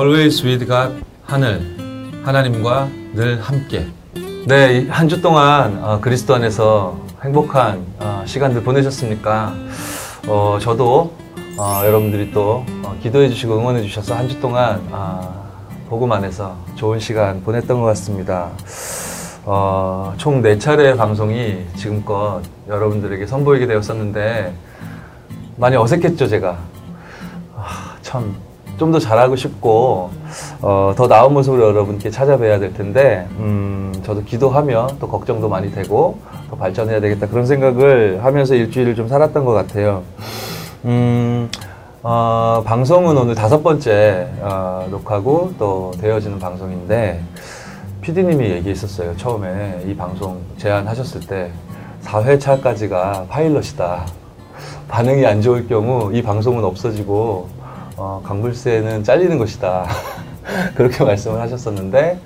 Always with God 하늘 하나님과 늘 함께 네, 한 주 동안 어, 그리스도 안에서 행복한 어, 시간들 보내셨습니까? 어, 저도 어, 여러분들이 또 어, 기도해 주시고 응원해 주셔서 한 주 동안 어, 복음 안에서 좋은 시간 보냈던 것 같습니다. 어, 총 4차례 방송이 지금껏 여러분들에게 선보이게 되었었는데 많이 어색했죠, 제가. 아, 참, 좀 더 잘하고 싶고, 어, 더 나은 모습으로 여러분께 찾아뵈야 될 텐데, 음, 저도 기도하며 또 걱정도 많이 되고, 더 발전해야 되겠다. 그런 생각을 하면서 일주일을 좀 살았던 것 같아요. 음, 어, 방송은 오늘 다섯 번째 어, 녹화고 또 되어지는 방송인데, PD님이 얘기했었어요. 처음에 이 방송 제안하셨을 때 4회차까지가 파일럿이다. 반응이 안 좋을 경우 이 방송은 없어지고 어, 강불세는 잘리는 것이다. 그렇게 말씀을 하셨었는데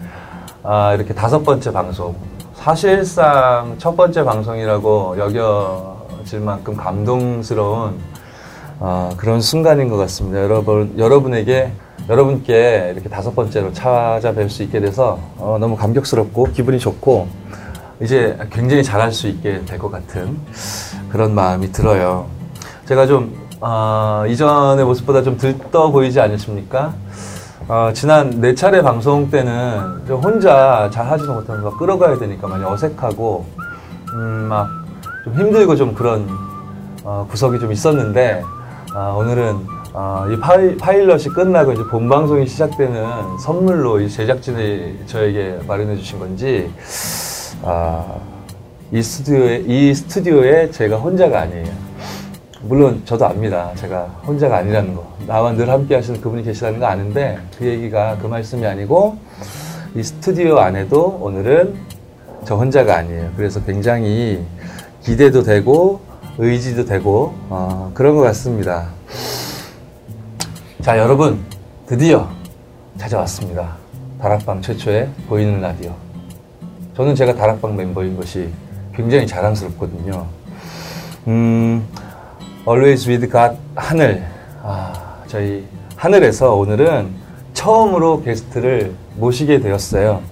아, 이렇게 다섯 번째 방송 사실상 첫 번째 방송이라고 여겨질 만큼 감동스러운 어, 그런 순간인 것 같습니다. 여러분 여러분에게 여러분께 이렇게 다섯 번째로 찾아뵐 수 있게 돼서 어, 너무 감격스럽고 기분이 좋고 이제 굉장히 잘할 수 있게 될 것 같은 그런 마음이 들어요. 제가 좀 어, 이전의 모습보다 좀 들떠 보이지 않으십니까? 어, 지난 네 차례 방송 때는 좀 혼자 잘 하지도 못하면서 끌어가야 되니까 많이 어색하고 음, 막 좀 힘들고 좀 그런 어, 구석이 좀 있었는데 어, 오늘은 어, 이 파일, 파일럿이 끝나고 이제 본 방송이 시작되는 선물로 이 제작진이 저에게 마련해 주신 건지 아, 이 스튜디오에 이 스튜디오에 제가 혼자가 아니에요. 물론 저도 압니다. 제가 혼자가 아니라는 거. 나와 늘 함께 하시는 그분이 계시다는 거 아는데 그 얘기가 그 말씀이 아니고 이 스튜디오 안에도 오늘은 저 혼자가 아니에요. 그래서 굉장히 기대도 되고 의지도 되고 어, 그런 것 같습니다. 자 여러분 드디어 찾아왔습니다. 다락방 최초의 보이는 라디오. 저는 제가 다락방 멤버인 것이 굉장히 자랑스럽거든요. 음, Always with God 하늘. 아, 저희 하늘에서 오늘은 처음으로 게스트를 모시게 되었어요.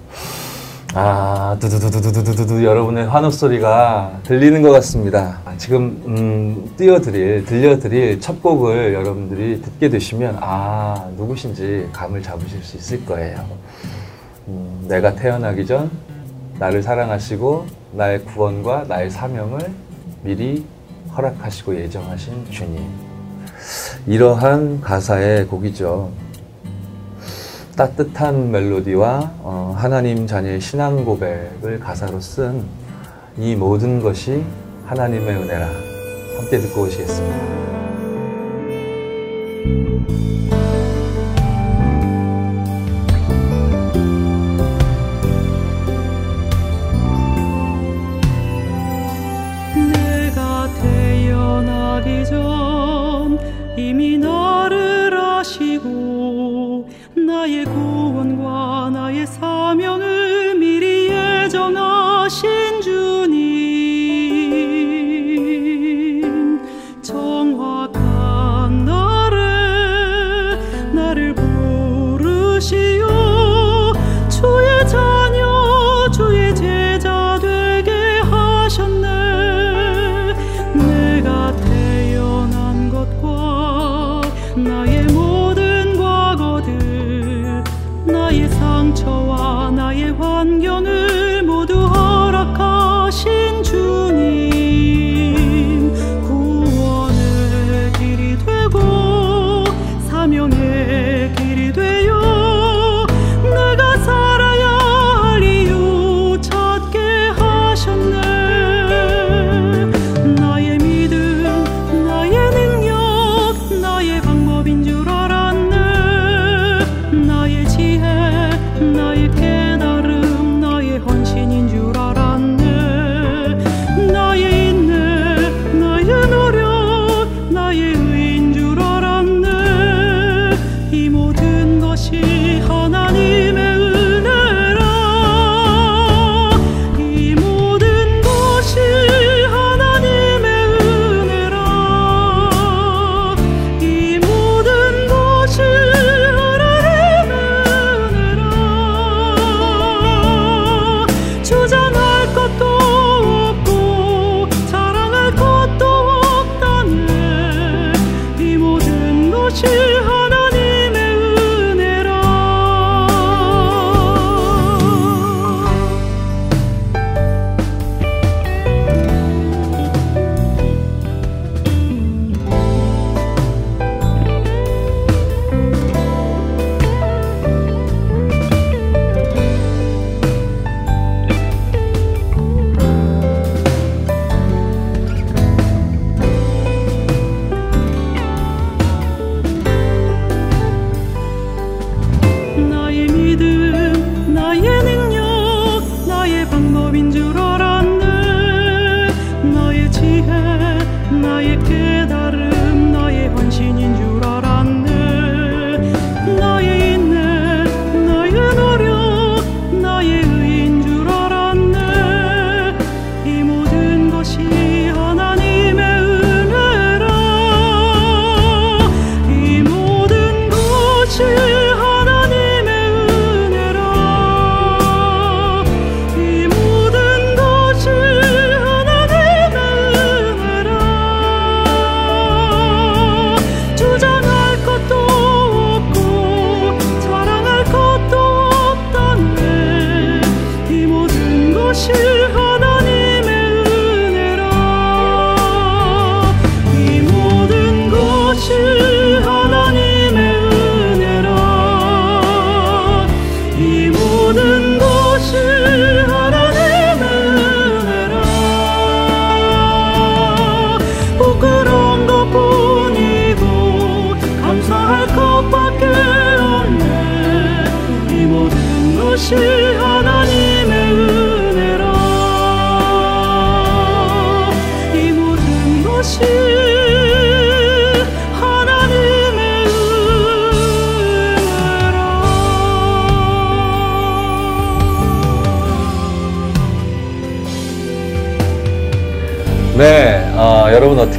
아, 두두두두두두두 여러분의 환호 소리가 들리는 것 같습니다. 지금 음, 띄워드릴, 들려드릴 첫 곡을 여러분들이 듣게 되시면 아 누구신지 감을 잡으실 수 있을 거예요. 음, 내가 태어나기 전 나를 사랑하시고 나의 구원과 나의 사명을 미리 허락하시고 예정하신 주님. 이러한 가사의 곡이죠. 따뜻한 멜로디와 어, 하나님 자녀의 신앙 고백을 가사로 쓴 이 모든 것이 하나님의 은혜라. 함께 듣고 오시겠습니다. 태어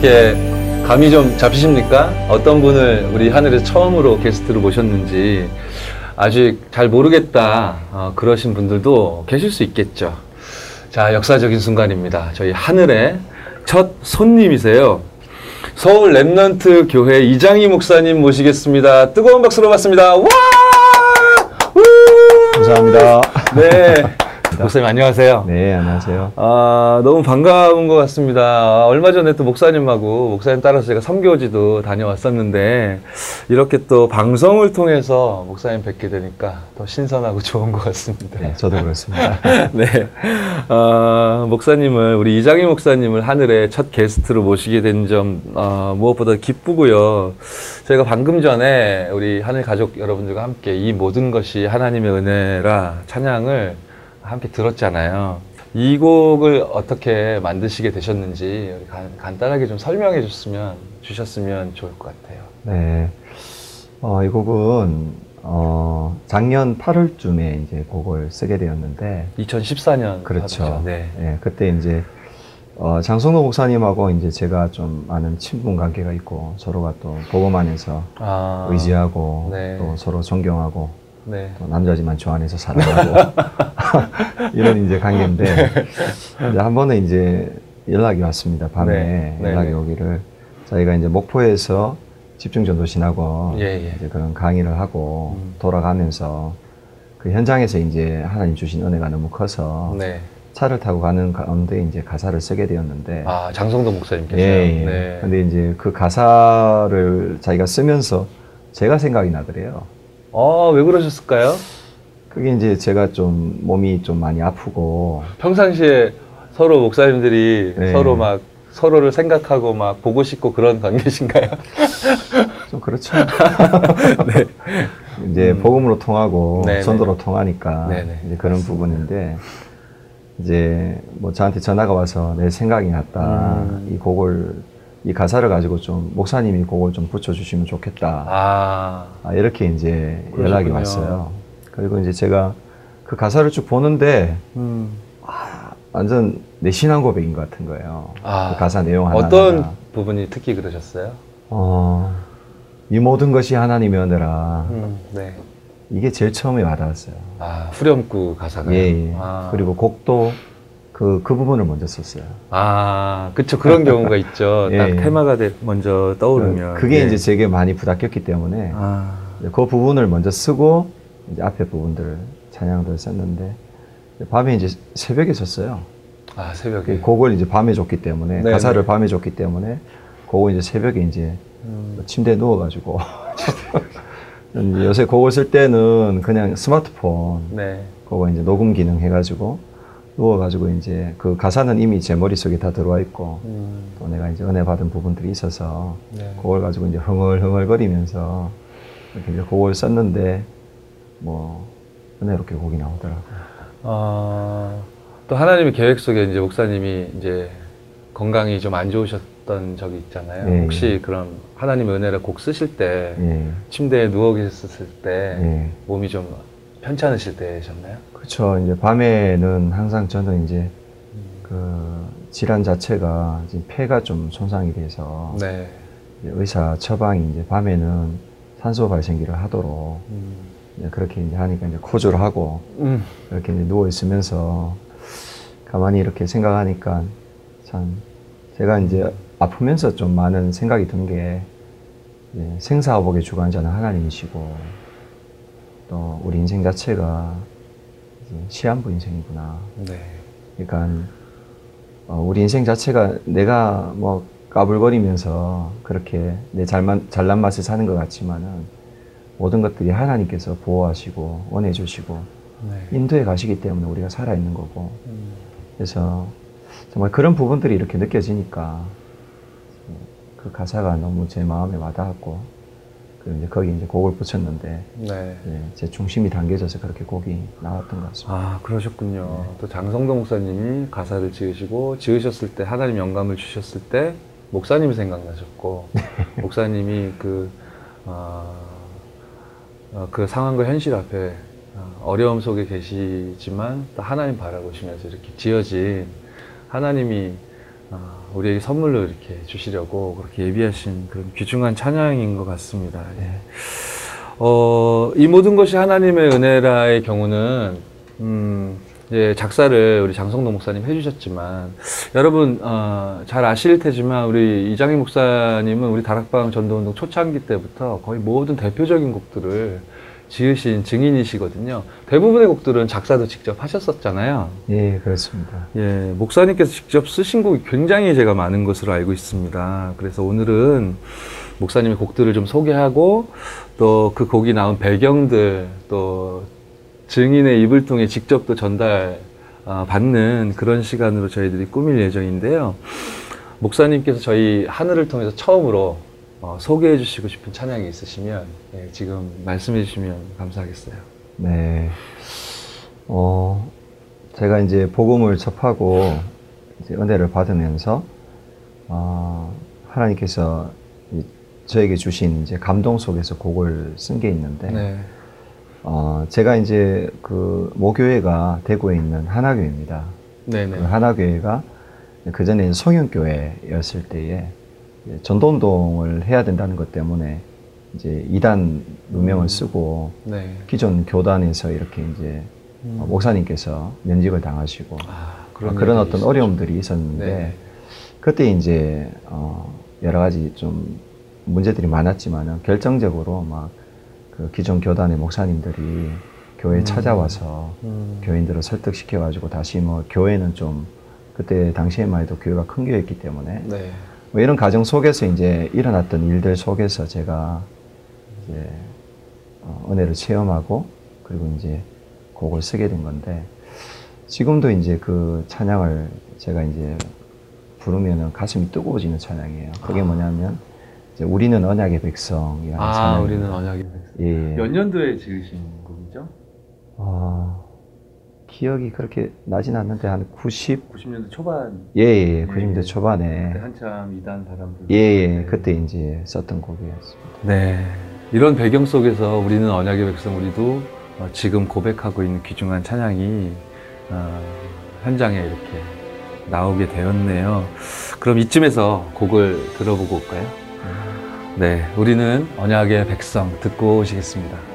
어떻게 감이 좀 잡히십니까? 어떤 분을 우리 하늘에서 처음으로 게스트로 모셨는지 아직 잘 모르겠다 어, 그러신 분들도 계실 수 있겠죠. 자, 역사적인 순간입니다. 저희 하늘의 첫 손님이세요. 서울 렘넌트 교회 이장희 목사님 모시겠습니다. 뜨거운 박수로 맞습니다. 와! 우! 감사합니다. 네. 목사님 안녕하세요. 네, 안녕하세요. 아, 너무 반가운 것 같습니다. 아, 얼마 전에 또 목사님하고 목사님 따라서 제가 선교지도 다녀왔었는데 이렇게 또 방송을 통해서 목사님 뵙게 되니까 더 신선하고 좋은 것 같습니다. 네, 저도 그렇습니다. 네. 어, 목사님을, 우리 이장희 목사님을 하늘의 첫 게스트로 모시게 된 점, 어, 무엇보다 기쁘고요. 저희가 방금 전에 우리 하늘 가족 여러분들과 함께 이 모든 것이 하나님의 은혜라 찬양을 함께 들었잖아요. 이 곡을 어떻게 만드시게 되셨는지 간, 간단하게 좀 설명해 주셨으면, 주셨으면 좋을 것 같아요. 네. 어, 이 곡은, 어, 작년 8월쯤에 이제 곡을 쓰게 되었는데, 2014년. 그렇죠. 네. 예, 그때 이제, 어, 장성도 목사님하고 이제 제가 좀 아는 친분 관계가 있고, 서로가 또 복음 안에서 아, 의지하고, 네. 또 서로 존경하고, 네. 또 남자지만 저 안에서 사랑하고, 이런 이제 관계인데, 이제 한 번은 이제 연락이 왔습니다. 밤에 네, 네, 연락이 네. 오기를 저희가 이제 목포에서 집중 전도신하고 예, 예. 이제 그런 강의를 하고 음. 돌아가면서 그 현장에서 이제 하나님 주신 은혜가 너무 커서 네. 차를 타고 가는 가운데 이제 가사를 쓰게 되었는데 아, 장성도 목사님께서요? 예, 예. 네. 근데 이제 그 가사를 자기가 쓰면서 제가 생각이 나더래요. 어, 왜 그러셨을까요? 그게 이제 제가 좀 몸이 좀 많이 아프고 평상시에 서로 목사님들이 네. 서로 막 서로를 생각하고 막 보고 싶고 그런 관계신가요? 좀 그렇죠. 이제 복음으로 통하고 음. 네네. 전도로 통하니까 네네. 이제 그런 부분인데 이제 뭐 저한테 전화가 와서 내 생각이 났다. 음. 이 곡을 이 가사를 가지고 좀 목사님이 곡을 좀 붙여주시면 좋겠다. 아, 아, 이렇게 이제 그러셨군요. 연락이 왔어요. 그리고 이제 제가 그 가사를 쭉 보는데 음. 완전 내 신앙 고백인 것 같은 거예요. 아, 그 가사 내용 하나 어떤 부분이 특히 그러셨어요? 어, 이 모든 것이 하나님의 은혜라. 음, 네. 이게 제일 처음에 와닿았어요. 아, 후렴구 가사가요? 예, 예. 아, 그리고 곡도 그, 그 부분을 먼저 썼어요. 아, 그쵸. 그런 경우가 있죠. 예, 딱 예. 테마가 돼- 먼저 떠오르면. 그게 예. 이제 제게 많이 부닥겼기 때문에 아, 그 부분을 먼저 쓰고 이제 앞에 부분들 찬양들 썼는데 밤에 이제 새벽에 썼어요. 아, 새벽에. 그 곡을 이제 밤에 줬기 때문에 네, 가사를 네. 밤에 줬기 때문에 곡을 이제 새벽에 이제 음, 침대에 누워가지고 요새 곡을 쓸 때는 그냥 스마트폰 네. 그거 이제 녹음 기능 해가지고 누워가지고 이제 그 가사는 이미 제 머릿속에 다 들어와 있고 음, 또 내가 이제 은혜 받은 부분들이 있어서 네. 그걸 가지고 이제 흥얼흥얼거리면서 이렇게 이제 곡을 썼는데 뭐 은혜롭게 곡이 나오더라고요. 아, 또 하나님의 계획 속에 이제 목사님이 이제 건강이 좀 안 좋으셨던 적이 있잖아요. 예, 혹시 그럼 하나님의 은혜를 곡 쓰실 때 예, 침대에 누워 계셨을 때 예. 몸이 좀 편찮으실 때셨나요? 그렇죠. 이제 밤에는 항상 저는 이제 그 질환 자체가 지금 폐가 좀 손상이 돼서 네. 이제 의사 처방이 이제 밤에는 산소 발생기를 하도록 음, 이제 그렇게 이제 하니까 이제 코조를 하고 음, 이렇게 이제 누워 있으면서 가만히 이렇게 생각하니까 참 제가 이제 아프면서 좀 많은 생각이 든 게 생사화복의 주관자는 하나님이시고 또 우리 인생 자체가 시한부 인생이구나. 네. 그러니까 어, 우리 인생 자체가 내가 뭐 까불거리면서 그렇게 내 잘만, 잘난 맛을 사는 것 같지만은 모든 것들이 하나님께서 보호하시고 원해 주시고 네. 인도에 가시기 때문에 우리가 살아 있는 거고 음, 그래서 정말 그런 부분들이 이렇게 느껴지니까 그 가사가 너무 제 마음에 와닿았고 그 이제 거기 이제 곡을 붙였는데 네. 예, 제 중심이 당겨져서 그렇게 곡이 나왔던 것 같습니다. 아, 그러셨군요. 또 장성도 목사님이 가사를 지으시고, 지으셨을 때, 하나님 영감을 주셨을 때, 목사님이 생각나셨고, 목사님이 그, 아, 어, 그 상황과 현실 앞에 어, 어려움 속에 계시지만, 또 하나님 바라보시면서 이렇게 지어진 하나님이 어, 우리에게 선물로 이렇게 주시려고 그렇게 예비하신 그런 귀중한 찬양인 것 같습니다. 예. 어, 이 모든 것이 하나님의 은혜라의 경우는, 음, 이제 작사를 우리 장성동 목사님 해주셨지만, 여러분, 어, 잘 아실 테지만, 우리 이장희 목사님은 우리 다락방 전도운동 초창기 때부터 거의 모든 대표적인 곡들을 지으신 증인이시거든요. 대부분의 곡들은 작사도 직접 하셨었잖아요. 예, 그렇습니다. 예, 목사님께서 직접 쓰신 곡이 굉장히 제가 많은 것으로 알고 있습니다. 그래서 오늘은 목사님의 곡들을 좀 소개하고 또 그 곡이 나온 배경들 또 증인의 입을 통해 직접 또 전달 어, 받는 그런 시간으로 저희들이 꾸밀 예정인데요. 목사님께서 저희 하늘을 통해서 처음으로 어, 소개해 주시고 싶은 찬양이 있으시면 예, 지금 말씀해 주시면 감사하겠어요. 네. 어, 제가 이제 복음을 접하고 이제 은혜를 받으면서 어, 하나님께서 이- 저에게 주신 이제 감동 속에서 곡을 쓴 게 있는데 네. 어, 제가 이제 그 모교회가 대구에 있는 하나교회입니다. 네 네. 그 하나교회가 그 전에 성형교회였을 때에 전도 운동을 해야 된다는 것 때문에 이제 이단 누명을 쓰고 네. 기존 교단에서 이렇게 이제 음. 어, 목사님께서 면직을 당하시고 아, 그런, 그런 일이 어떤 있었죠. 어려움들이 있었는데 네. 그때 이제 어, 여러 가지 좀 문제들이 많았지만은 결정적으로 막 그 기존 교단의 목사님들이 교회에 음. 찾아와서 음. 교인들을 설득시켜 가지고 다시 뭐 교회는 좀 그때 당시에만 해도 교회가 큰 교회였기 때문에 네. 뭐 이런 과정 속에서 이제 일어났던 일들 속에서 제가 이제 어, 은혜를 체험하고 그리고 이제 곡을 쓰게 된 건데 지금도 이제 그 찬양을 제가 이제 부르면은 가슴이 뜨거워지는 찬양이에요. 그게 뭐냐면 이제 우리는 언약의 백성이라는 아, 찬양. 우리는 언약의 백성. 예. 예. 몇 년도에 지으신 곡이죠? 어, 기억이 그렇게 나진 않는데 한 90, 90년대 초반. 예, 예, 예. 네. 90대 초반에 그때 한참 이단 사람들. 예, 예, 네. 그때 이제 썼던 곡이었습니다. 네. 이런 배경 속에서 우리는 언약의 백성 우리도 어, 지금 고백하고 있는 귀중한 찬양이 어, 현장에 이렇게 나오게 되었네요. 그럼 이쯤에서 곡을 들어보고 올까요? 네, 우리는 언약의 백성 듣고 오시겠습니다.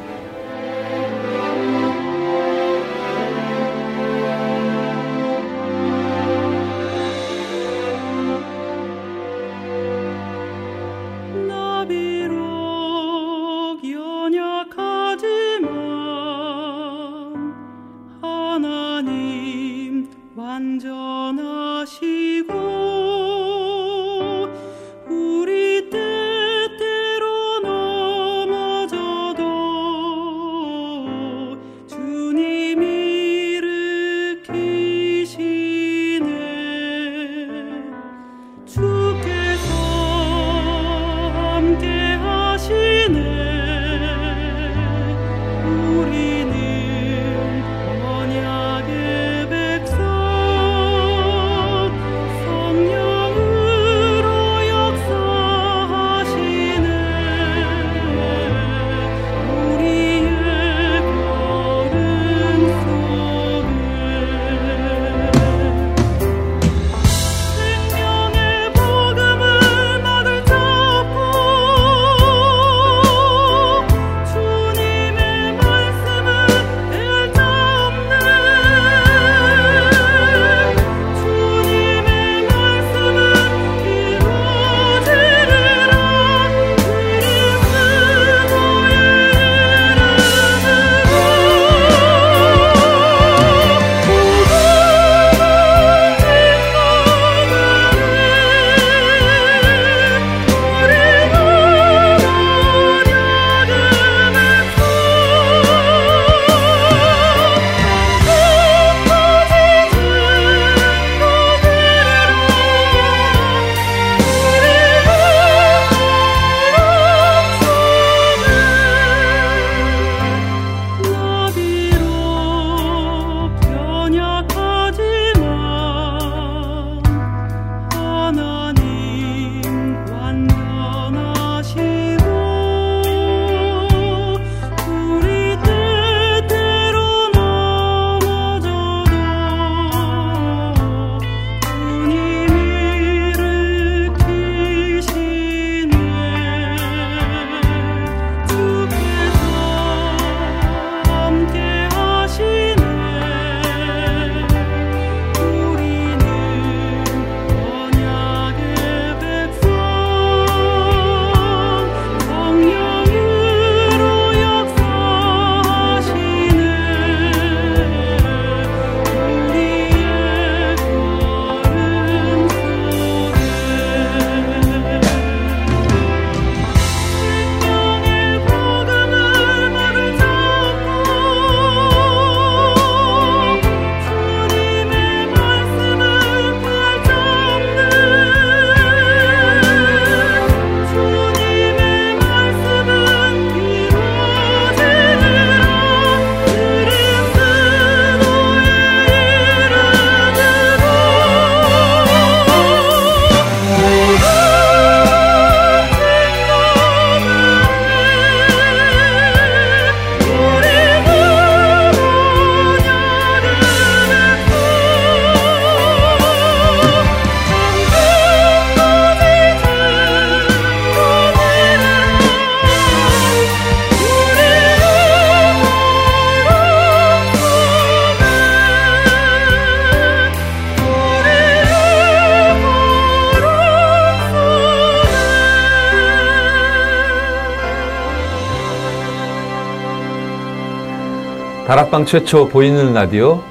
다락방 최초 보이는 라디오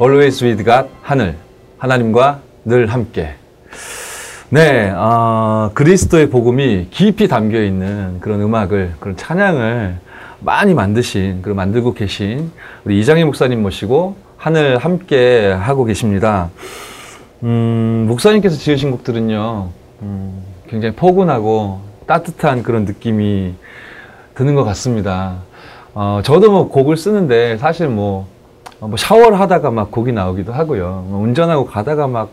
Always with God 하늘 하나님과 늘 함께 네 어, 그리스도의 복음이 깊이 담겨 있는 그런 음악을 그런 찬양을 많이 만드신 그리고 만들고 계신 우리 이장희 목사님 모시고 하늘 함께 하고 계십니다. 음, 목사님께서 지으신 곡들은요 음, 굉장히 포근하고 따뜻한 그런 느낌이 드는 것 같습니다. 어, 저도 뭐 곡을 쓰는데 사실 뭐, 어, 뭐 샤워를 하다가 막 곡이 나오기도 하고요. 뭐 운전하고 가다가 막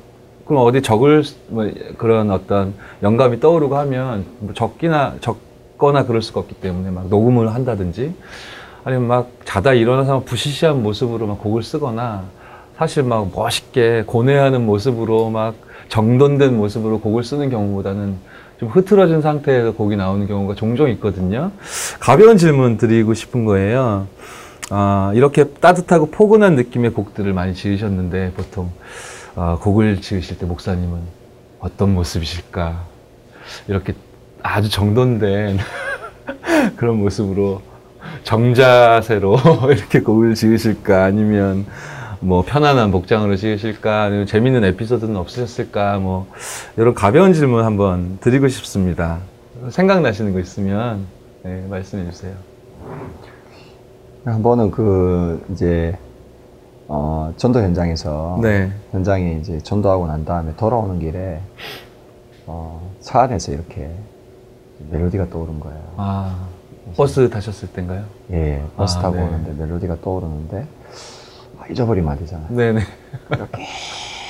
그럼 어디 적을 수- 뭐 그런 어떤 영감이 떠오르고 하면 뭐 적기나 적거나 그럴 수가 없기 때문에 막 녹음을 한다든지 아니면 막 자다 일어나서 막 부시시한 모습으로 막 곡을 쓰거나 사실 막 멋있게 고뇌하는 모습으로 막 정돈된 모습으로 곡을 쓰는 경우보다는 좀 흐트러진 상태에서 곡이 나오는 경우가 종종 있거든요. 가벼운 질문 드리고 싶은 거예요. 아, 이렇게 따뜻하고 포근한 느낌의 곡들을 많이 지으셨는데 보통 아, 곡을 지으실 때 목사님은 어떤 모습이실까? 이렇게 아주 정돈된 그런 모습으로 정자세로 이렇게 곡을 지으실까? 아니면 뭐 편안한 복장으로 지으실까? 아니면 재밌는 에피소드는 없으셨을까? 뭐 이런 가벼운 질문 한번 드리고 싶습니다. 생각나시는 거 있으면 네, 말씀해 주세요. 한 번은 그 이제 어, 전도 현장에서 네. 현장에 이제 전도하고 난 다음에 돌아오는 길에 어, 차 안에서 이렇게 멜로디가 떠오른 거예요. 아 버스 타셨을 때인가요? 예, 버스 아, 타고 네. 오는데 멜로디가 떠오르는데 아, 잊어버리면 안 되잖아요. 네네.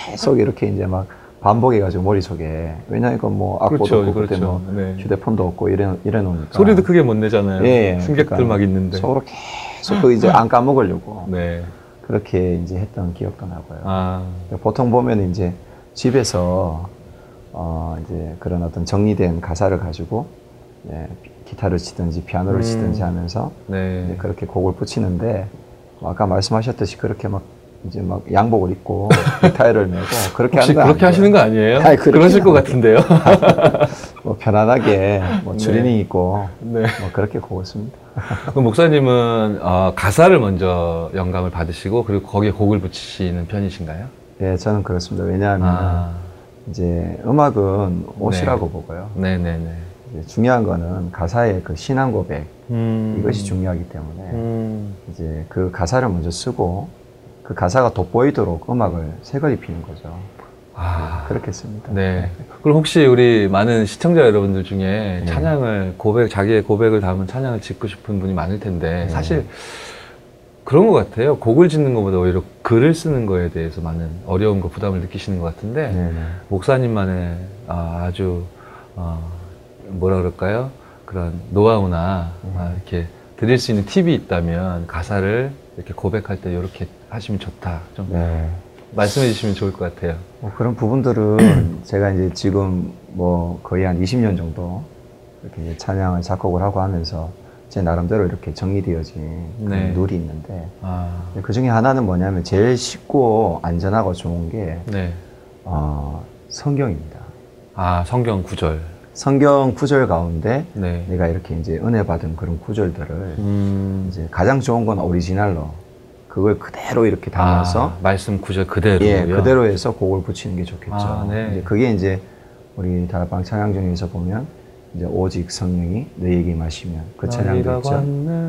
계속 이렇게 이제 막 반복해가지고 머릿속에 왜냐면 이거 뭐 악보도 그렇죠, 없고 그렇죠. 뭐 네. 휴대폰도 없고 이래, 이래 놓으니까 소리도 크게 못 내잖아요. 예, 예. 승객들 그러니까 막 있는데. 속으로 계속 그 이제 안 까먹으려고 네. 그렇게 이제 했던 기억도 나고요. 아, 보통 보면 이제 집에서 어 이제 그런 어떤 정리된 가사를 가지고 예, 기타를 치든지 피아노를 음. 치든지 하면서 네. 그렇게 곡을 붙이는데 뭐 아까 말씀하셨듯이 그렇게 막 이제 막 양복을 입고 넥타이를 메고 그렇게 하는 거 그렇게 하시는 거 아니에요? 아니, 그러실 것 안 같은데요. 뭐 편안하게 뭐 네. 추리닝 입고 네. 뭐 그렇게 곡을 씁니다. 그럼 목사님은 어, 가사를 먼저 영감을 받으시고 그리고 거기에 곡을 붙이시는 편이신가요? 예, 저는 그렇습니다. 왜냐하면 아, 이제 음악은 옷이라고 보고요. 네네네. 이제 중요한 거는 가사의 그 신앙 고백 음, 이것이 중요하기 때문에 음, 이제 그 가사를 먼저 쓰고 그 가사가 돋보이도록 음악을 색을 입히는 거죠. 아, 그렇게 씁니다. 네. 그럼 혹시 우리 많은 시청자 여러분들 중에 네. 찬양을 고백 자기의 고백을 담은 찬양을 짓고 싶은 분이 많을 텐데 네. 사실 그런 것 같아요. 곡을 짓는 것보다 오히려 글을 쓰는 거에 대해서 많은 어려움과 부담을 느끼시는 것 같은데 네, 네. 목사님만의 아, 주 어, 뭐라 그럴까요? 그런 노하우나 음. 아, 이렇게 드릴 수 있는 팁이 있다면 가사를 이렇게 고백할 때 이렇게 하시면 좋다. 좀 네. 말씀해 주시면 좋을 것 같아요. 뭐 그런 부분들은 제가 이제 지금 뭐 거의 한 20년 정도 이렇게 찬양을 작곡을 하고 하면서 제 나름대로 이렇게 정리되어진 네. 룰이 있는데 아, 그 중에 하나는 뭐냐면 제일 쉽고 안전하고 좋은 게 네. 어, 성경입니다. 아, 성경 구절. 성경 구절 가운데 네. 내가 이렇게 이제 은혜 받은 그런 구절들을 음, 이제 가장 좋은 건 오리지널로 그걸 그대로 이렇게 담아서 아, 말씀 구절 그대로요. 예 그대로 해서 곡을 붙이는 게 좋겠죠. 아, 네. 이제 그게 이제 우리 다락방 찬양 중에서 보면 이제 오직 성령이 너에게 마시면 그 찬양도 있죠.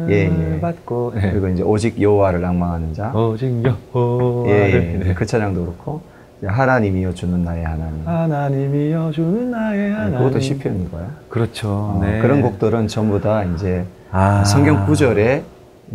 예, 예. 받고 네. 그리고 이제 오직 여호와를 낭망하는 자. 오직 여호와를 예, 예. 네. 그 찬양도 그렇고 하나님이여 주는 나의 하나님. 하나님이여 주는 나의 네, 하나님. 그것도 시편이고요. 그렇죠. 어, 네. 그런 곡들은 전부 다 이제 아. 성경 구절에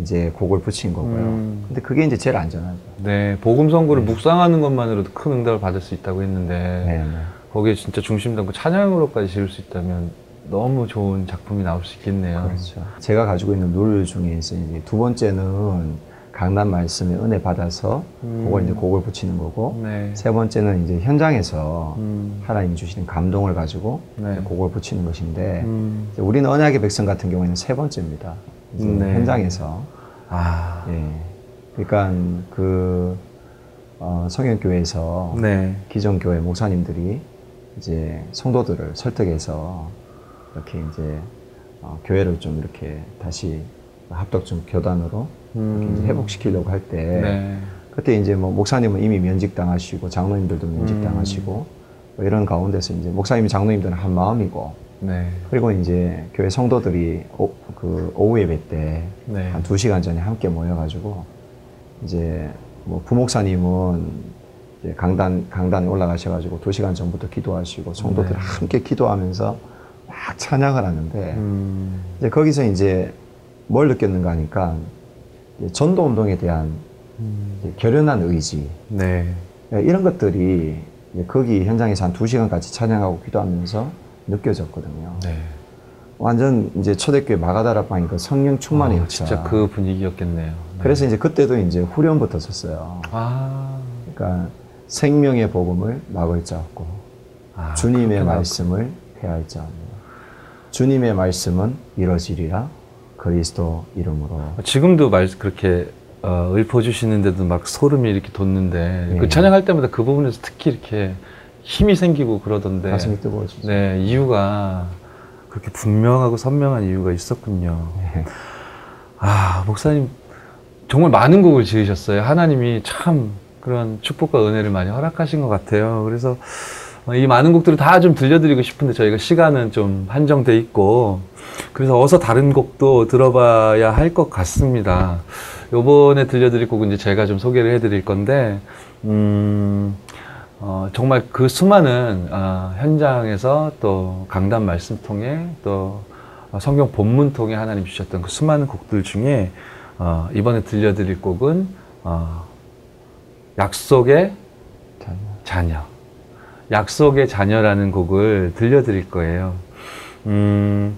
이제 곡을 붙인 거고요. 음. 근데 그게 이제 제일 안전하죠. 네, 복음 선고를 묵상하는 것만으로도 큰 응답을 받을 수 있다고 했는데 네, 네. 거기에 진짜 중심 담고 찬양으로까지 지을 수 있다면 너무 좋은 작품이 나올 수 있겠네요. 그렇죠. 제가 가지고 있는 룰 중에서 이제 두 번째는 강단 말씀에 은혜 받아서 음. 그걸 이제 곡을 붙이는 거고 네. 세 번째는 이제 현장에서 음. 하나님 주시는 감동을 가지고 네. 곡을 붙이는 것인데 음. 우리는 언약의 백성 같은 경우에는 세 번째입니다. 네. 현장에서 아. 예. 그러니까 그 어, 성현교회에서 네. 기존 교회 목사님들이 이제 성도들을 설득해서 이렇게 이제 어, 교회를 좀 이렇게 다시 합덕 좀 교단으로 음. 회복시키려고 할 때 네. 그때 이제 뭐 목사님은 이미 면직당하시고 장로님들도 음. 면직당하시고 뭐 이런 가운데서 이제 목사님 장로님들은 한 마음이고 네. 그리고 이제 교회 성도들이 오, 그 오후 예배 때한 네. 두 시간 전에 함께 모여가지고 이제 뭐 부목사님은 이제 강단 강단에 올라가셔가지고 두 시간 전부터 기도하시고 성도들 네. 함께 기도하면서 막 찬양을 하는데 음. 이제 거기서 이제 뭘 느꼈는가 하니까 전도 운동에 대한 이제 결연한 의지 네. 이런 것들이 거기 현장에서 한 두 시간 같이 찬양하고 기도하면서 느껴졌거든요. 네. 완전 이제 초대교회 마가다락방이 그 성령 충만의 아, 역사. 진짜 그 분위기였겠네요. 네. 그래서 이제 그때도 이제 후련부터 썼어요. 아. 그러니까 생명의 복음을 막을 자 없고 아, 주님의 말씀을 해할 자 없고 주님의 말씀은 이루어지리라 그리스도 이름으로 나- 지금도 말 그렇게 어, 읊어주시는데도 막 소름이 이렇게 돋는데 예. 그 찬양할 때마다 그 부분에서 특히 이렇게 힘이 생기고 그러던데. 가슴이 뜨거워지죠. 네, 이유가 그렇게 분명하고 선명한 이유가 있었군요. 네. 아, 목사님 정말 많은 곡을 지으셨어요. 하나님이 참 그런 축복과 은혜를 많이 허락하신 것 같아요. 그래서 어, 이 많은 곡들을 다 좀 들려드리고 싶은데 저희가 시간은 좀 한정돼 있고 그래서 어서 다른 곡도 들어봐야 할 것 같습니다. 요번에 들려드릴 곡은 이제 제가 좀 소개를 해드릴 건데 음, 어, 정말 그 수많은 어, 현장에서 또 강단 말씀 통해 또 어, 성경 본문 통해 하나님 주셨던 그 수많은 곡들 중에 어, 이번에 들려드릴 곡은 어, 약속의 자, 자녀. 약속의 자녀라는 곡을 들려드릴 거예요. 음,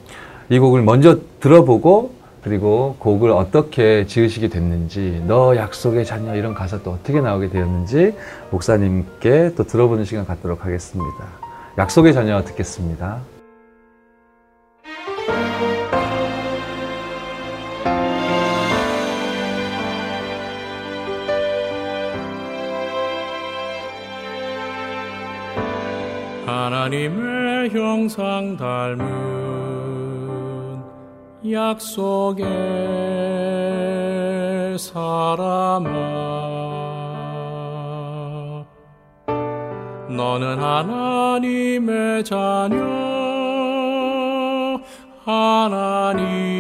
이 곡을 먼저 들어보고 그리고 곡을 어떻게 지으시게 됐는지, 너 약속의 자녀 이런 가사 또 어떻게 나오게 되었는지 목사님께 또 들어보는 시간 갖도록 하겠습니다. 약속의 자녀 듣겠습니다. 하나님의 형상 닮은 약속의 사람아 너는 하나님의 자녀 하나님의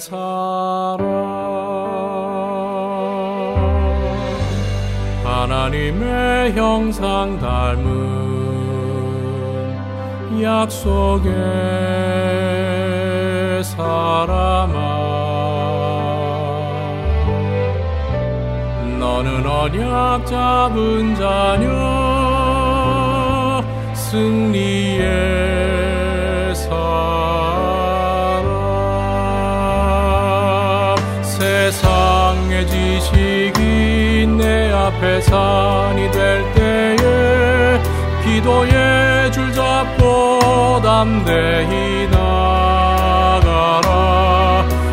사람 하나님의 형상 닮은 약속의 사람아 너는 언약 잡은 자녀 승리의 산이 될 때에 기도의 줄 잡고 담대히 나가라.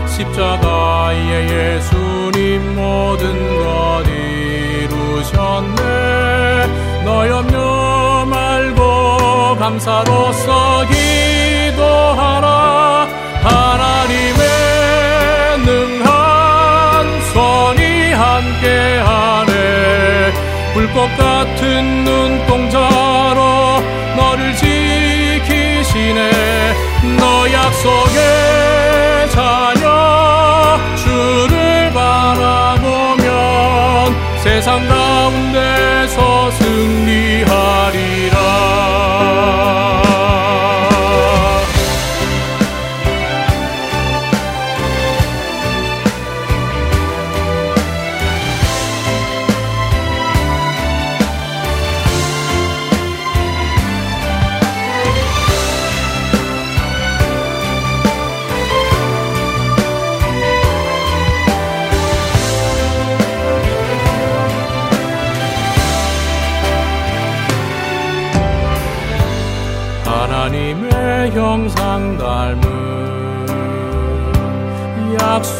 십자가에 예수님 모든 것 이루셨네. 너 염려 말고 감사로서 기 같은 눈동자로 너를 지키시네. 너 약속의 자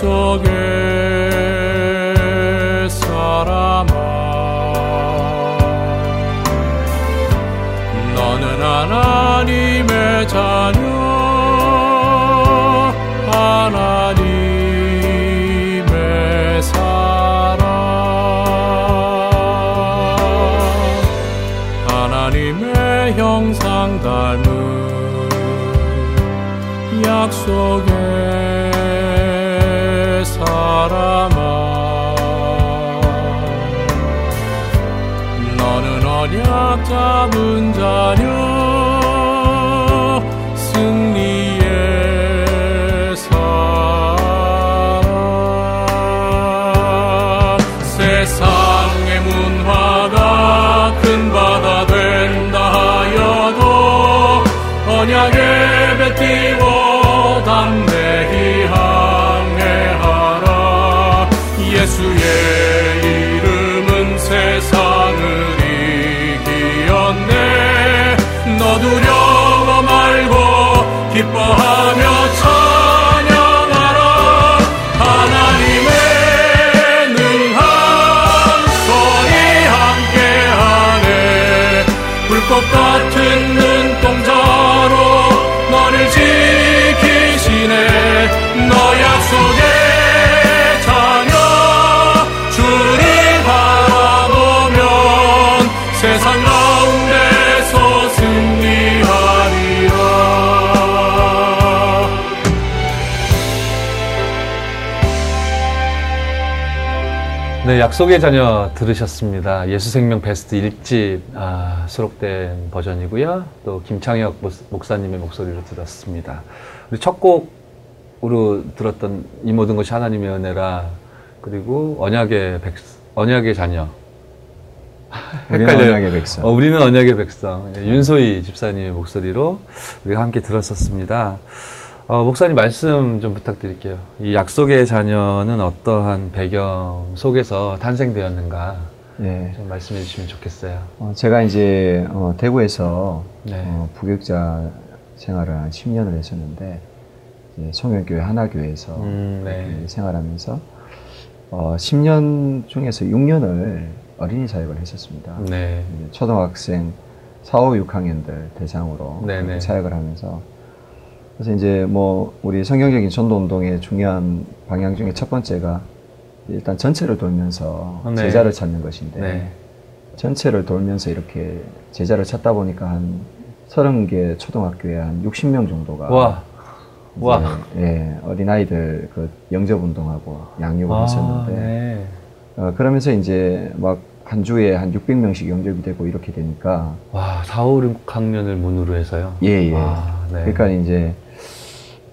속에 사람아 너는 하나님의 자녀 하나님의 사람 하나님의 형상 닮은 약속의 사람아 너는 언약 잡은 자녀 네, 약속의 자녀 들으셨습니다. 예수생명 베스트 1집 아, 수록된 버전이고요. 또 김창혁 목- 목사님의 목소리로 들었습니다. 우리 첫 곡으로 들었던 이 모든 것이 하나님의 은혜라 그리고 언약의 백 언약의 자녀. 우리는 헷갈려요. 언약의 백성. 어, 우리는 언약의 백성. 예, 윤소희 집사님의 목소리로 우리가 함께 들었었습니다. 어, 목사님 말씀 좀 부탁드릴게요. 이 약속의 자녀는 어떠한 배경 속에서 탄생되었는가 예. 좀 말씀해 주시면 좋겠어요. 어, 제가 이제 어, 대구에서 네. 어, 부교육자 생활을 한 10년을 했었는데 이제 성현교회 하나교회에서 음, 네. 생활하면서 어, 10년 중에서 6년을 어린이 사역을 했었습니다. 네. 초등학생 4, 5, 6학년들 대상으로 네네. 그렇게 사역을 하면서 그래서 이제 뭐 우리 성경적인 전도 운동의 중요한 방향 중에 첫 번째가 일단 전체를 돌면서 네. 제자를 찾는 것인데 네. 전체를 돌면서 이렇게 제자를 찾다 보니까 한 30개 초등학교에 한 60명 정도가 와. 와. 예, 어린아이들 그 영접 운동하고 양육을 아, 했었는데 네. 어, 그러면서 이제 막 한 주에 한 600명씩 영접이 되고 이렇게 되니까 와, 4, 5, 6학년을 문으로 해서요. 예, 예. 아, 네. 그러니까 이제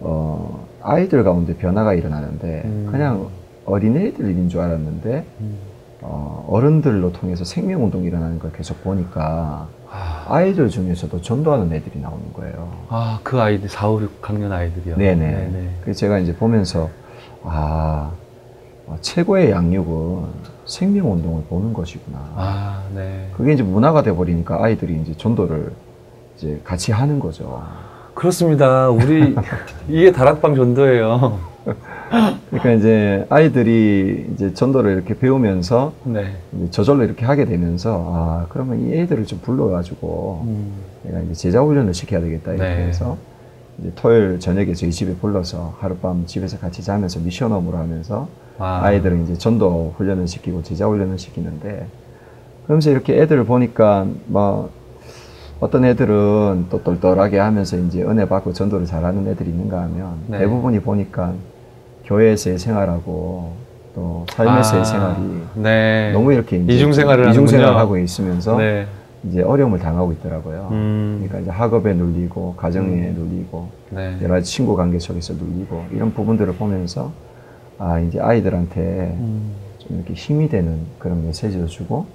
어, 아이들 가운데 변화가 일어나는데 음. 그냥 어린애들인 줄 알았는데 음. 어, 어른들로 통해서 생명 운동이 일어나는 걸 계속 보니까 아, 아이들 중에서도 전도하는 애들이 나오는 거예요. 아, 그 아이들 4, 5, 6학년 아이들이요. 네네. 네네. 그래서 제가 이제 보면서 아 어, 최고의 양육은 생명 운동을 보는 것이구나. 아, 네. 그게 이제 문화가 돼 버리니까 아이들이 이제 전도를 이제 같이 하는 거죠. 그렇습니다. 우리 이게 다락방 전도예요. 그러니까 이제 아이들이 이제 전도를 이렇게 배우면서 네. 이제 저절로 이렇게 하게 되면서 아 그러면 이 애들을 좀 불러가지고 음. 내가 이제 제자 훈련을 시켜야 되겠다 이렇게 네. 해서 이제 토요일 저녁에 저희 집에 불러서 하룻밤 집에서 같이 자면서 미션 업무를 하면서 아. 아이들은 이제 전도 훈련을 시키고 제자 훈련을 시키는데 그러면서 이렇게 애들을 보니까 뭐 어떤 애들은 또 똘똘하게 하면서 이제 은혜 받고 전도를 잘하는 애들이 있는가 하면 네. 대부분이 보니까 교회에서의 생활하고 또 삶에서의 아, 생활이 네. 너무 이렇게 이제 이중생활을 이중 생활을 하는군요. 하고 있으면서 네. 이제 어려움을 당하고 있더라고요. 음. 그러니까 이제 학업에 눌리고 가정에 눌리고 네. 여러 가지 친구 관계 속에서 눌리고 이런 부분들을 보면서 아 이제 아이들한테 음. 좀 이렇게 힘이 되는 그런 메시지를 주고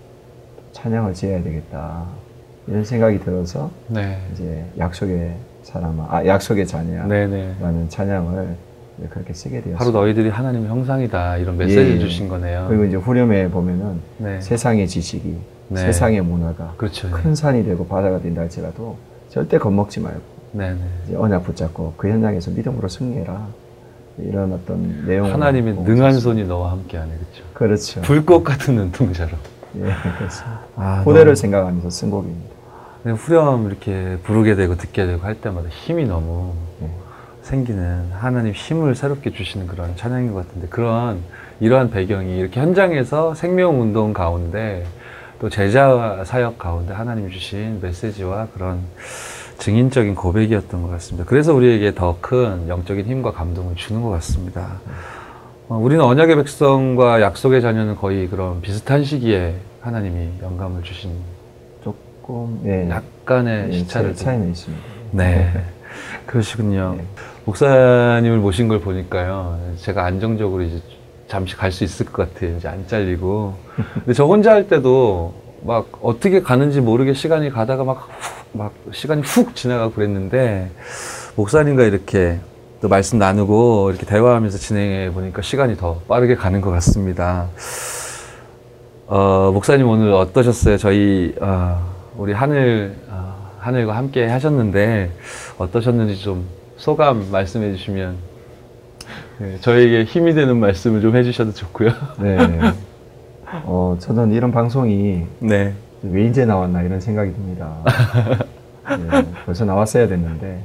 찬양을 지어야 되겠다 이런 생각이 들어서 네. 이제 약속의 사람아 아 약속의 자녀라는 네네. 찬양을 이제 그렇게 쓰게 되었어요. 바로 너희들이 하나님의 형상이다. 이런 메시지를 예, 예. 주신 거네요. 그리고 이제 후렴에 보면은 네. 세상의 지식이 네. 세상의 문화가 그렇죠. 큰 산이 되고 바다가 된다 할지라도 절대 겁먹지 말고 네네. 이제 언약 붙잡고 그 현장에서 믿음으로 승리해라 이런 어떤 내용 하나님의 능한 손이 너와 함께하네. 그렇죠. 그렇죠 불꽃 같은 눈동자로. 예 그렇습니다 아, 후대를 너무- 생각하면서 쓴 곡입니다 후렴 이렇게 부르게 되고 듣게 되고 할 때마다 힘이 너무 예. 생기는 하나님 힘을 새롭게 주시는 그런 찬양인 것 같은데 그런 이러한 배경이 이렇게 현장에서 생명 운동 가운데 또 제자 사역 가운데 하나님 주신 메시지와 그런 증인적인 고백이었던 것 같습니다. 그래서 우리에게 더 큰 영적인 힘과 감동을 주는 것 같습니다. 어, 우리는 언약의 백성과 약속의 자녀는 거의 그런 비슷한 시기에 하나님이 영감을 주신 조금 예, 약간의 예, 시차를 차이- 차이는 있습니다. 네. 그러시군요. 네. 목사님을 모신 걸 보니까요. 제가 안정적으로 이제 잠시 갈 수 있을 것 같아요. 이제 안 잘리고. 근데 저 혼자 할 때도 막 어떻게 가는지 모르게 시간이 가다가 막, 훅, 막 시간이 훅 지나가고 그랬는데 목사님과 이렇게 또 말씀 나누고 이렇게 대화하면서 진행해 보니까 시간이 더 빠르게 가는 것 같습니다. 어, 목사님 오늘 어떠셨어요? 저희 어, 우리 하늘 어, 하늘과 함께 하셨는데 어떠셨는지 좀 소감 말씀해 주시면 네, 저에게 힘이 되는 말씀을 좀 해주셔도 좋고요. 네. 어, 저는 이런 방송이 네, 왜 이제 나왔나 이런 생각이 듭니다. 네, 벌써 나왔어야 됐는데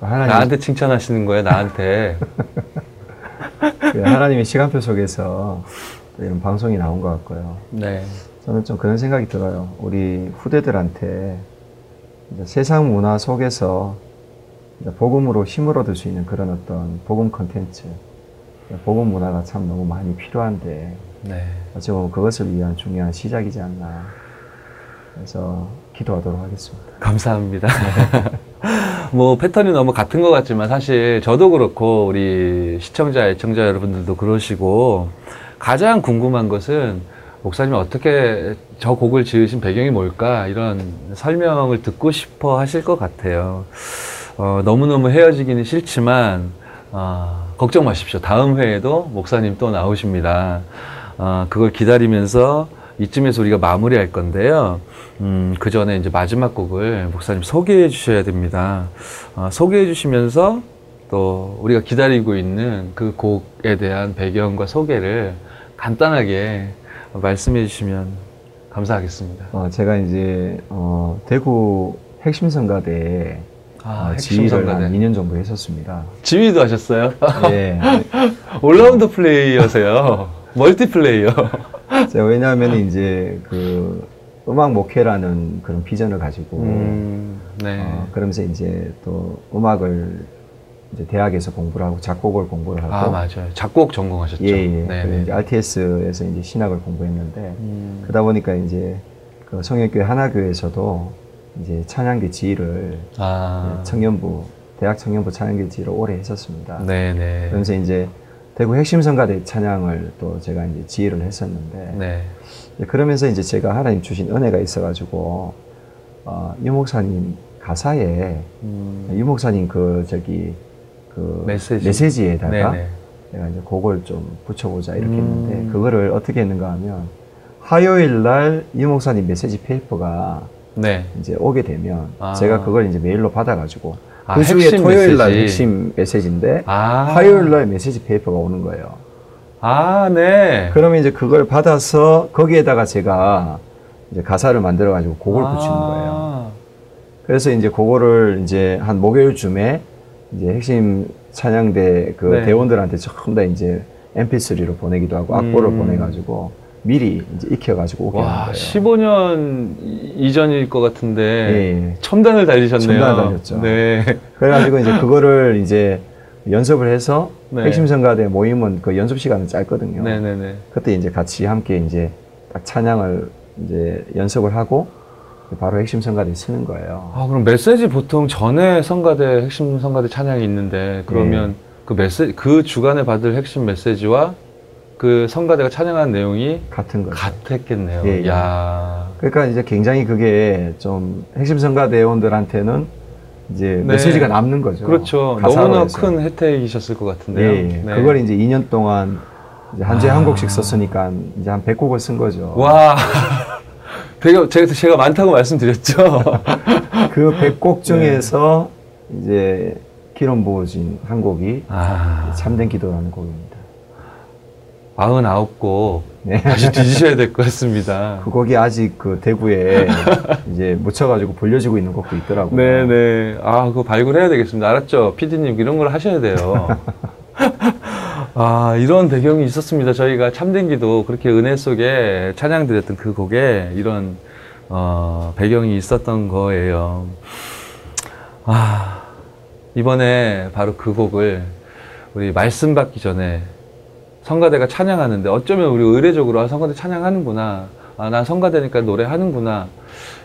하나님, 나한테 칭찬하시는 거예요. 나한테. 그 하나님의 시간표 속에서 또 이런 방송이 나온 것 같고요. 네, 저는 좀 그런 생각이 들어요. 우리 후대들한테 세상 문화 속에서 복음으로 힘을 얻을 수 있는 그런 어떤 복음 컨텐츠, 복음 문화가 참 너무 많이 필요한데 네. 어찌 보면 그것을 위한 중요한 시작이지 않나. 그래서 기도하도록 하겠습니다. 감사합니다. 뭐 패턴이 너무 같은 것 같지만 사실 저도 그렇고 우리 시청자, 애청자 여러분들도 그러시고 가장 궁금한 것은 목사님이 어떻게 저 곡을 지으신 배경이 뭘까 이런 설명을 듣고 싶어 하실 것 같아요. 어, 너무너무 헤어지기는 싫지만 어, 걱정 마십시오. 다음 회에도 목사님 또 나오십니다. 어, 그걸 기다리면서 이쯤에서 우리가 마무리할 건데요. 음, 그 전에 이제 마지막 곡을 목사님 소개해 주셔야 됩니다. 어, 소개해 주시면서 또 우리가 기다리고 있는 그 곡에 대한 배경과 소개를 간단하게 말씀해 주시면 감사하겠습니다. 어, 제가 이제 어, 대구 핵심 성가대에 아, 어, 지휘를 한 성가대. 2년 정도 했었습니다. 지휘도 하셨어요? 예. all-round player세요. Multi player. 제가 왜냐하면 이제 그 음악 목회라는 그런 비전을 가지고 음, 네. 어, 그러면서 이제 또 음악을 이제 대학에서 공부를 하고 작곡을 공부를 하고 아, 맞아요. 작곡 전공하셨죠? 예, 예. 네, 네. 이제 RTS에서 이제 신학을 공부했는데 음, 그러다 보니까 이제 그 성역교회 하나교회에서도 이제 찬양대 지휘를 아, 청년부 대학 청년부 찬양대 지휘를 오래 했었습니다. 네네. 그러면서 이제 대구 핵심 성가대 찬양을 또 제가 이제 지휘를 했었는데 네. 그러면서 이제 제가 하나님 주신 은혜가 있어가지고 어, 유 목사님 가사에 음, 유 목사님 그 저기 그 메시지. 에다가 네네. 내가 이제 곡을 좀 붙여보자 이렇게 음. 했는데 그거를 어떻게 했는가 하면 화요일 날 유 목사님 메시지 페이퍼가 네. 이제 오게 되면 아. 제가 그걸 이제 메일로 받아가지고 아, 그 주에 토요일 날 메시지. 핵심 메시지인데 아. 화요일 날 메시지 페이퍼가 오는 거예요. 아, 네. 그러면 이제 그걸 받아서 거기에다가 제가 이제 가사를 만들어 가지고 곡을 아. 붙이는 거예요. 그래서 이제 그거를 이제 한 목요일쯤에 이제 핵심 찬양대 그 네. 대원들한테 전부 다 이제 MP3로 보내기도 하고 악보를 음. 보내가지고 미리 이제 익혀가지고 오게 와, 거예요. 15년 이전일 것 같은데 예, 예. 첨단을 달리셨네요. 첨단을 달렸죠. 네. 그래가지고 이제 그거를 이제 연습을 해서 네. 핵심 성가대 모임은 그 연습 시간은 짧거든요. 네네네. 그때 이제 같이 함께 이제 딱 찬양을 이제 연습을 하고 바로 핵심 성가대 쓰는 거예요. 아, 그럼 메시지 보통 전에 성가대, 핵심 성가대 찬양이 있는데, 그러면 네. 그 메시지, 그 주간에 받을 핵심 메시지와 그 성가대가 찬양한 내용이 같은 거죠. 같았겠네요. 예, 예. 야 그러니까 이제 굉장히 그게 좀 핵심 성가대원들한테는 이제 네. 메시지가 남는 거죠. 그렇죠. 너무나 해서. 큰 혜택이셨을 것 예, 같은데요. 예. 네. 그걸 이제 2년 동안 이제 한 주에 아. 한 곡씩 썼으니까 이제 한 100곡을 쓴 거죠. 와. 되게 제가, 제가 많다고 말씀드렸죠. 그 100곡 네. 중에서 이제 기름 부어진 한 곡이 아, 참된 기도라는 곡입니다. 49곡 네. 다시 뒤지셔야 될 것 같습니다. 그 곡이 아직 그 대구에 이제 묻혀가지고 불려지고 있는 곡도 있더라고요. 네네. 아, 그거 발굴해야 되겠습니다. 알았죠? 피디님, 이런 걸 하셔야 돼요. 아, 이런 배경이 있었습니다. 저희가 참된 기도, 그렇게 은혜 속에 찬양 드렸던 그 곡에 이런, 어, 배경이 있었던 거예요. 아, 이번에 바로 그 곡을 우리 말씀 받기 전에 성가대가 찬양하는데 어쩌면 우리 의례적으로 아, 성가대 찬양하는구나. 아, 난 성가대니까 노래하는구나.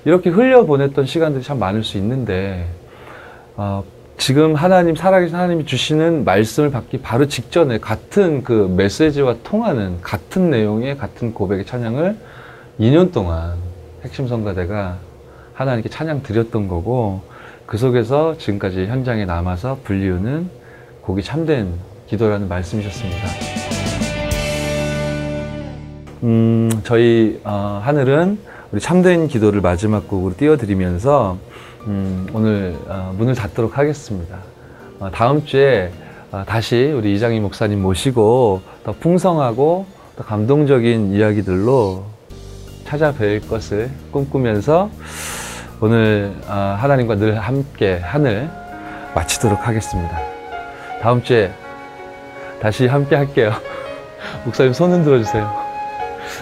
이렇게 흘려보냈던 시간들이 참 많을 수 있는데, 아, 지금 하나님, 살아계신 하나님이 주시는 말씀을 받기 바로 직전에 같은 그 메시지와 통하는 같은 내용의 같은 고백의 찬양을 2년 동안 핵심 성가대가 하나님께 찬양 드렸던 거고, 그 속에서 지금까지 현장에 남아서 불리우는 곡이 참된 기도라는 말씀이셨습니다. 음, 저희 어, 하늘은 우리 참된 기도를 마지막 곡으로 띄워드리면서 음, 오늘 어, 문을 닫도록 하겠습니다. 어, 다음 주에 어, 다시 우리 이장희 목사님 모시고 더 풍성하고 더 감동적인 이야기들로 찾아뵐 것을 꿈꾸면서 오늘 어, 하나님과 늘 함께 하늘 마치도록 하겠습니다. 다음 주에 다시 함께 할게요. 목사님 손 흔들어 주세요.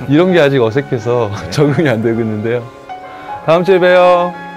이런 게 아직 어색해서 적응이 안 되고 있는데요. 다음 주에 봬요.